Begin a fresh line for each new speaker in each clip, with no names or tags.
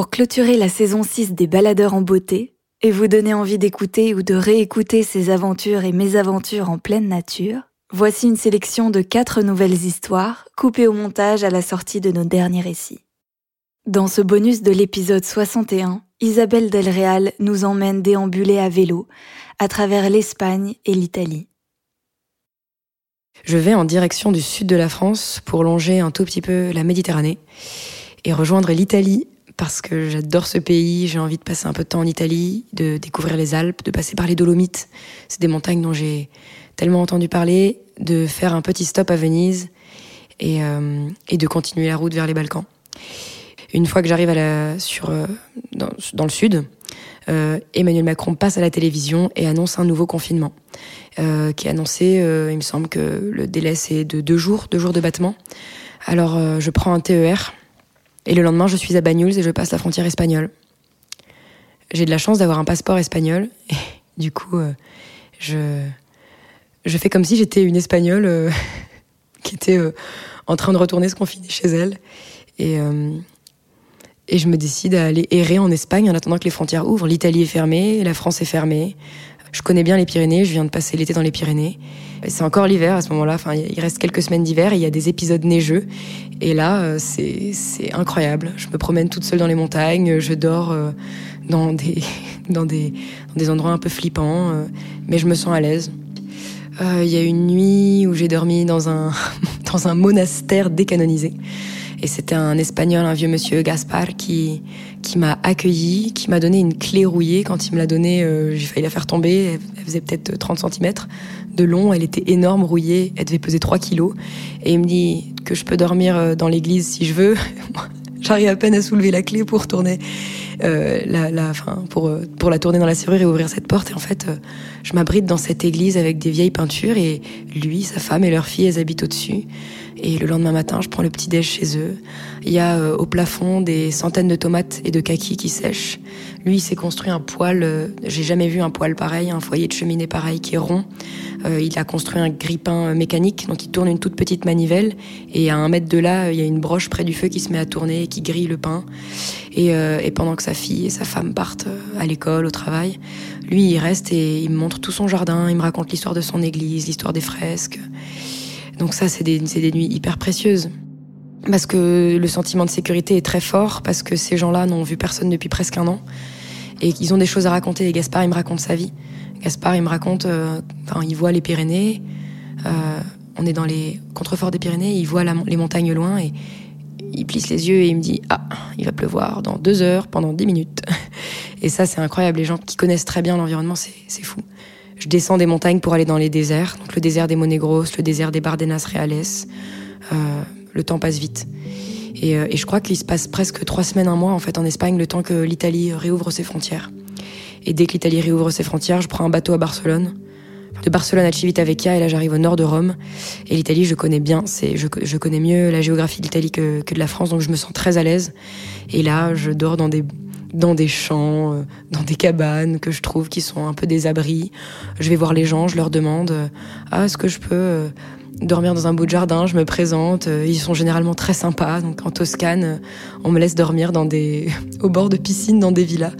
Pour clôturer la saison 6 des Baladeurs en beauté et vous donner envie d'écouter ou de réécouter ces aventures et mésaventures en pleine nature, voici une sélection de quatre nouvelles histoires coupées au montage à la sortie de nos derniers récits. Dans ce bonus de l'épisode 61, Isabelle Del Real nous emmène déambuler à vélo à travers l'Espagne et l'Italie.
Je vais en direction du sud de la France pour longer un tout petit peu la Méditerranée et rejoindre l'Italie parce que j'adore ce pays, j'ai envie de passer un peu de temps en Italie, de découvrir les Alpes, de passer par les Dolomites. C'est des montagnes dont j'ai tellement entendu parler, de faire un petit stop à Venise et, euh, de continuer la route vers les Balkans. Une fois que j'arrive sur, euh, dans, le sud, euh, Emmanuel Macron passe à la télévision et annonce un nouveau confinement, qui est annoncé, il me semble que le délai c'est de deux jours, deux jours de battement. Alors je prends un TER et le lendemain, je suis à Banyuls et je passe la frontière espagnole. J'ai de la chance d'avoir un passeport espagnol. Et du coup, euh, je, je fais comme si j'étais une espagnole euh, qui était euh, en train de retourner se confiner chez elle. Et, et je me décide à aller errer en Espagne en attendant que les frontières ouvrent. L'Italie est fermée, la France est fermée. Je connais bien les Pyrénées, je viens de passer l'été dans les Pyrénées. C'est encore l'hiver à ce moment-là, enfin, il reste quelques semaines d'hiver il y a des épisodes neigeux. Et là, euh, c'est incroyable. Je me promène toute seule dans les montagnes, je dors euh, dans des, dans des, dans des endroits un peu flippants, euh, mais je me sens à l'aise. Il y a une nuit où j'ai dormi dans un, dans un monastère décanonisé. Et c'était un espagnol, un vieux monsieur, Gaspar, qui, qui m'a accueilli, qui m'a donné une clé rouillée. Quand il me l'a donnée, euh, j'ai failli la faire tomber. Elle faisait peut-être 30 cm de long. Elle était énorme, rouillée. Elle devait peser 3 kilos. Et il me dit que je peux dormir euh, dans l'église si je veux. J'arrive à peine à soulever la clé pour tourner euh, la, la, enfin, pour, euh, pour la tourner dans la serrure et ouvrir cette porte. Et en fait, je m'abrite dans cette église avec des vieilles peintures et lui, sa femme et leur fille, elles habitent au-dessus. Et le lendemain matin, je prends le petit déj chez eux. Il y a euh, au plafond des centaines de tomates et de kakis qui sèchent. Lui, il s'est construit un poêle. Euh, j'ai jamais vu un poêle pareil, un foyer de cheminée pareil qui est rond. Euh, il a construit un grippin mécanique, donc il tourne une toute petite manivelle. Et à un mètre de là, il y a une broche près du feu qui se met à tourner et qui grille le pain. Et, et pendant que sa fille et sa femme partent à l'école, au travail, lui, il reste et il me montre tout son jardin. Il me raconte l'histoire de son église, l'histoire des fresques. Donc ça, c'est des, des nuits hyper précieuses. Parce que le sentiment de sécurité est très fort, parce que ces gens-là n'ont vu personne depuis presque un an. Et qu'ils ont des choses à raconter. Et Gaspard, il me raconte sa vie. Gaspard, il me raconte, euh, enfin, il voit les Pyrénées. Euh, on est dans les contreforts des Pyrénées, il voit les montagnes loin et il plisse les yeux et il me dit Ah, il va pleuvoir dans deux heures pendant dix minutes. Et ça, c'est incroyable. Les gens qui connaissent très bien l'environnement, c'est fou. Je descends des montagnes pour aller dans les déserts, donc le désert des Monegros, le désert des Bardenas Reales. Euh, le temps passe vite. Et, euh, et je crois qu'il se passe presque trois semaines, un mois en fait en Espagne, le temps que l'Italie réouvre ses frontières. Et dès que l'Italie réouvre ses frontières, je prends un bateau à Barcelone. De Barcelone à Civitavecchia, et là j'arrive au nord de Rome. Et l'Italie, je connais bien. C'est, je, je connais mieux la géographie de l'Italie que, que de la France, donc je me sens très à l'aise. Et là, je dors dans des dans des champs, euh, dans des cabanes que je trouve qui sont un peu des abris. Je vais voir les gens, je leur demande euh, ah est-ce que je peux euh, dormir dans un bout de jardin, je me présente, ils sont généralement très sympas. Donc en Toscane, on me laisse dormir dans des au bord de piscine dans des villas.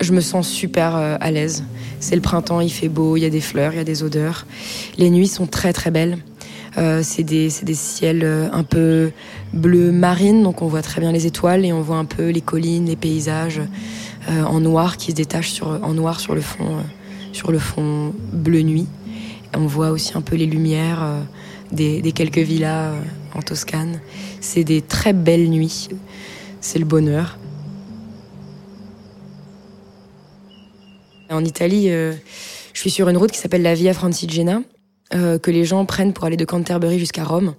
Je me sens super à l'aise. C'est le printemps, il fait beau, il y a des fleurs, il y a des odeurs. Les nuits sont très très belles. Euh, c'est des, des, ciels euh, un peu bleu marine, donc on voit très bien les étoiles et on voit un peu les collines, les paysages euh, en noir qui se détachent sur, en noir sur le fond, sur le fond bleu nuit. on voit aussi un peu les lumières des, des, quelques villas en Toscane. C'est des très belles nuits. C'est le bonheur. En Italie, je suis sur une route qui s'appelle la Via Francigena euh, que les gens prennent pour aller de Canterbury jusqu'à Rome.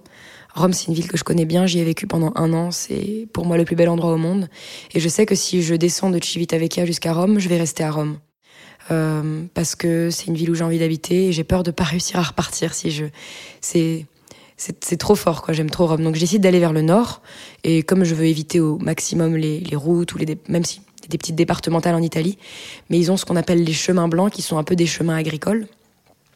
Rome, c'est une ville que je connais bien, j'y ai vécu pendant un an, c'est pour moi le plus bel endroit au monde. Et je sais que si je descends de Civitavecchia jusqu'à Rome, je vais rester à Rome. Euh, parce que c'est une ville où j'ai envie d'habiter et j'ai peur de pas réussir à repartir si je... C'est... C'est trop fort, quoi. J'aime trop Rome. Donc, j'essaie d'aller vers le nord. Et comme je veux éviter au maximum les, les routes ou les, même si des petites départementales en Italie, mais ils ont ce qu'on appelle les chemins blancs, qui sont un peu des chemins agricoles.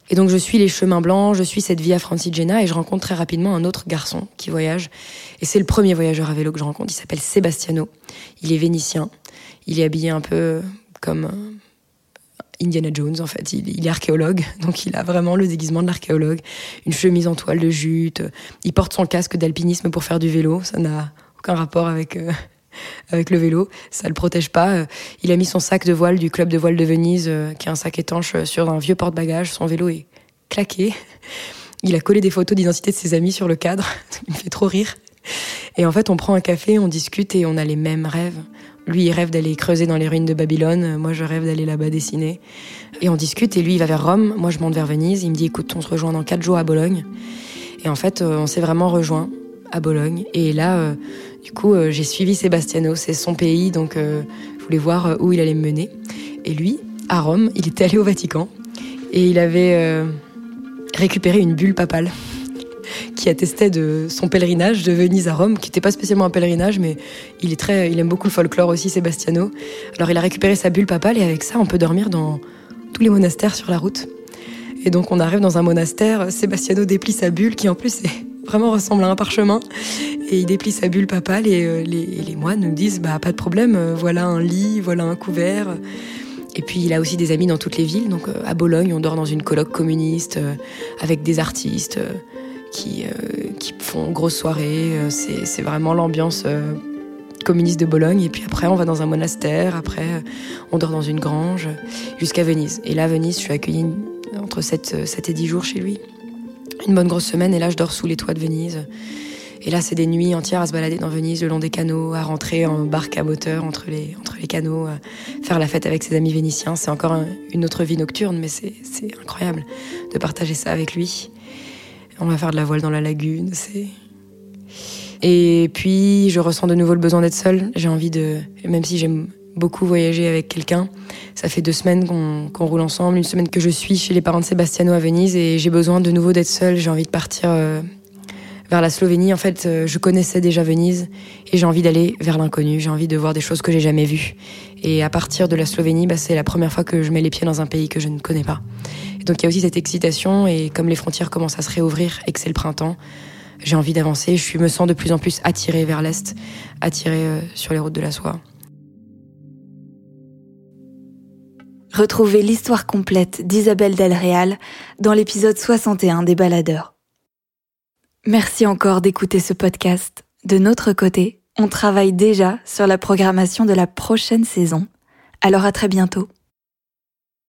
Et donc je suis les chemins blancs, je suis cette Via Francigena et je rencontre très rapidement un autre garçon qui voyage. Et c'est le premier voyageur à vélo que je rencontre. Il s'appelle Sebastiano. Il est vénitien. Il est habillé un peu comme Indiana Jones en fait. Il, est archéologue, donc il a vraiment le déguisement de l'archéologue. Une chemise en toile de jute. Il porte son casque d'alpinisme pour faire du vélo. Ça n'a aucun rapport avec euh, avec le vélo. Ça le protège pas. Il a mis son sac de voile du club de voile de Venise, euh, qui est un sac étanche, euh, sur un vieux porte-bagages. Son vélo est claqué. Il a collé des photos d'identité de ses amis sur le cadre. il me fait trop rire. Et en fait, on prend un café, on discute et on a les mêmes rêves. Lui, il rêve d'aller creuser dans les ruines de Babylone. Moi, je rêve d'aller là-bas dessiner. Et on discute. Et lui, il va vers Rome. Moi, je monte vers Venise. Il me dit, écoute, on se rejoint dans quatre jours à Bologne. Et en fait, euh, on s'est vraiment rejoint à Bologne. Et là, euh, du coup, euh, j'ai suivi Sebastiano. C'est son pays, donc je voulais voir où il allait me mener. Et lui, à Rome, il était allé au Vatican. Et il avait récupéré une bulle papale qui attestait de son pèlerinage de Venise à Rome, qui n'était pas spécialement un pèlerinage, mais il est très, il aime beaucoup le folklore aussi, Sebastiano. Alors il a récupéré sa bulle papale et avec ça, on peut dormir dans tous les monastères sur la route. Et donc on arrive dans un monastère, Sebastiano déplie sa bulle, qui en plus vraiment ressemble à un parchemin, il déplie sa bulle papale et euh, les, les, moines nous disent bah pas de problème, euh, voilà un lit, voilà un couvert. Et puis il a aussi des amis dans toutes les villes. Donc euh, à Bologne, on dort dans une colloque communiste avec des artistes qui, qui font grosse soirée. C'est vraiment l'ambiance communiste de Bologne. Et puis après, on va dans un monastère. Après, on dort dans une grange jusqu'à Venise. Et là, Venise, je suis accueillie entre 7, 7 et 10 jours chez lui. Une bonne grosse semaine. Et là, je dors sous les toits de Venise. Et là, c'est des nuits entières à se balader dans Venise, le long des canaux, à rentrer en barque à moteur entre les, entre les canaux, à faire la fête avec ses amis vénitiens. C'est encore une autre vie nocturne, mais c'est incroyable de partager ça avec lui. On va faire de la voile dans la lagune. Et puis je ressens de nouveau le besoin d'être seule. J'ai envie de, même si j'aime beaucoup voyager avec quelqu'un, ça fait deux semaines qu'on roule ensemble, une semaine que je suis chez les parents de Sebastiano à Venise et j'ai besoin de nouveau d'être seule. J'ai envie de partir euh, vers la Slovénie. En fait, euh, je connaissais déjà Venise et j'ai envie d'aller vers l'inconnu. J'ai envie de voir des choses que j'ai jamais vues. Et à partir de la Slovénie, bah, c'est la première fois que je mets les pieds dans un pays que je ne connais pas donc il y a aussi cette excitation et comme les frontières commencent à se réouvrir et que c'est le printemps, j'ai envie d'avancer. Je me sens de plus en plus attirée vers l'est, attirée euh, sur les routes de la soie.
Retrouvez l'histoire complète d'Isabelle Del Real dans l'épisode 61 des Baladeurs. Merci encore d'écouter ce podcast. De notre côté, on travaille déjà sur la programmation de la prochaine saison. Alors à très bientôt.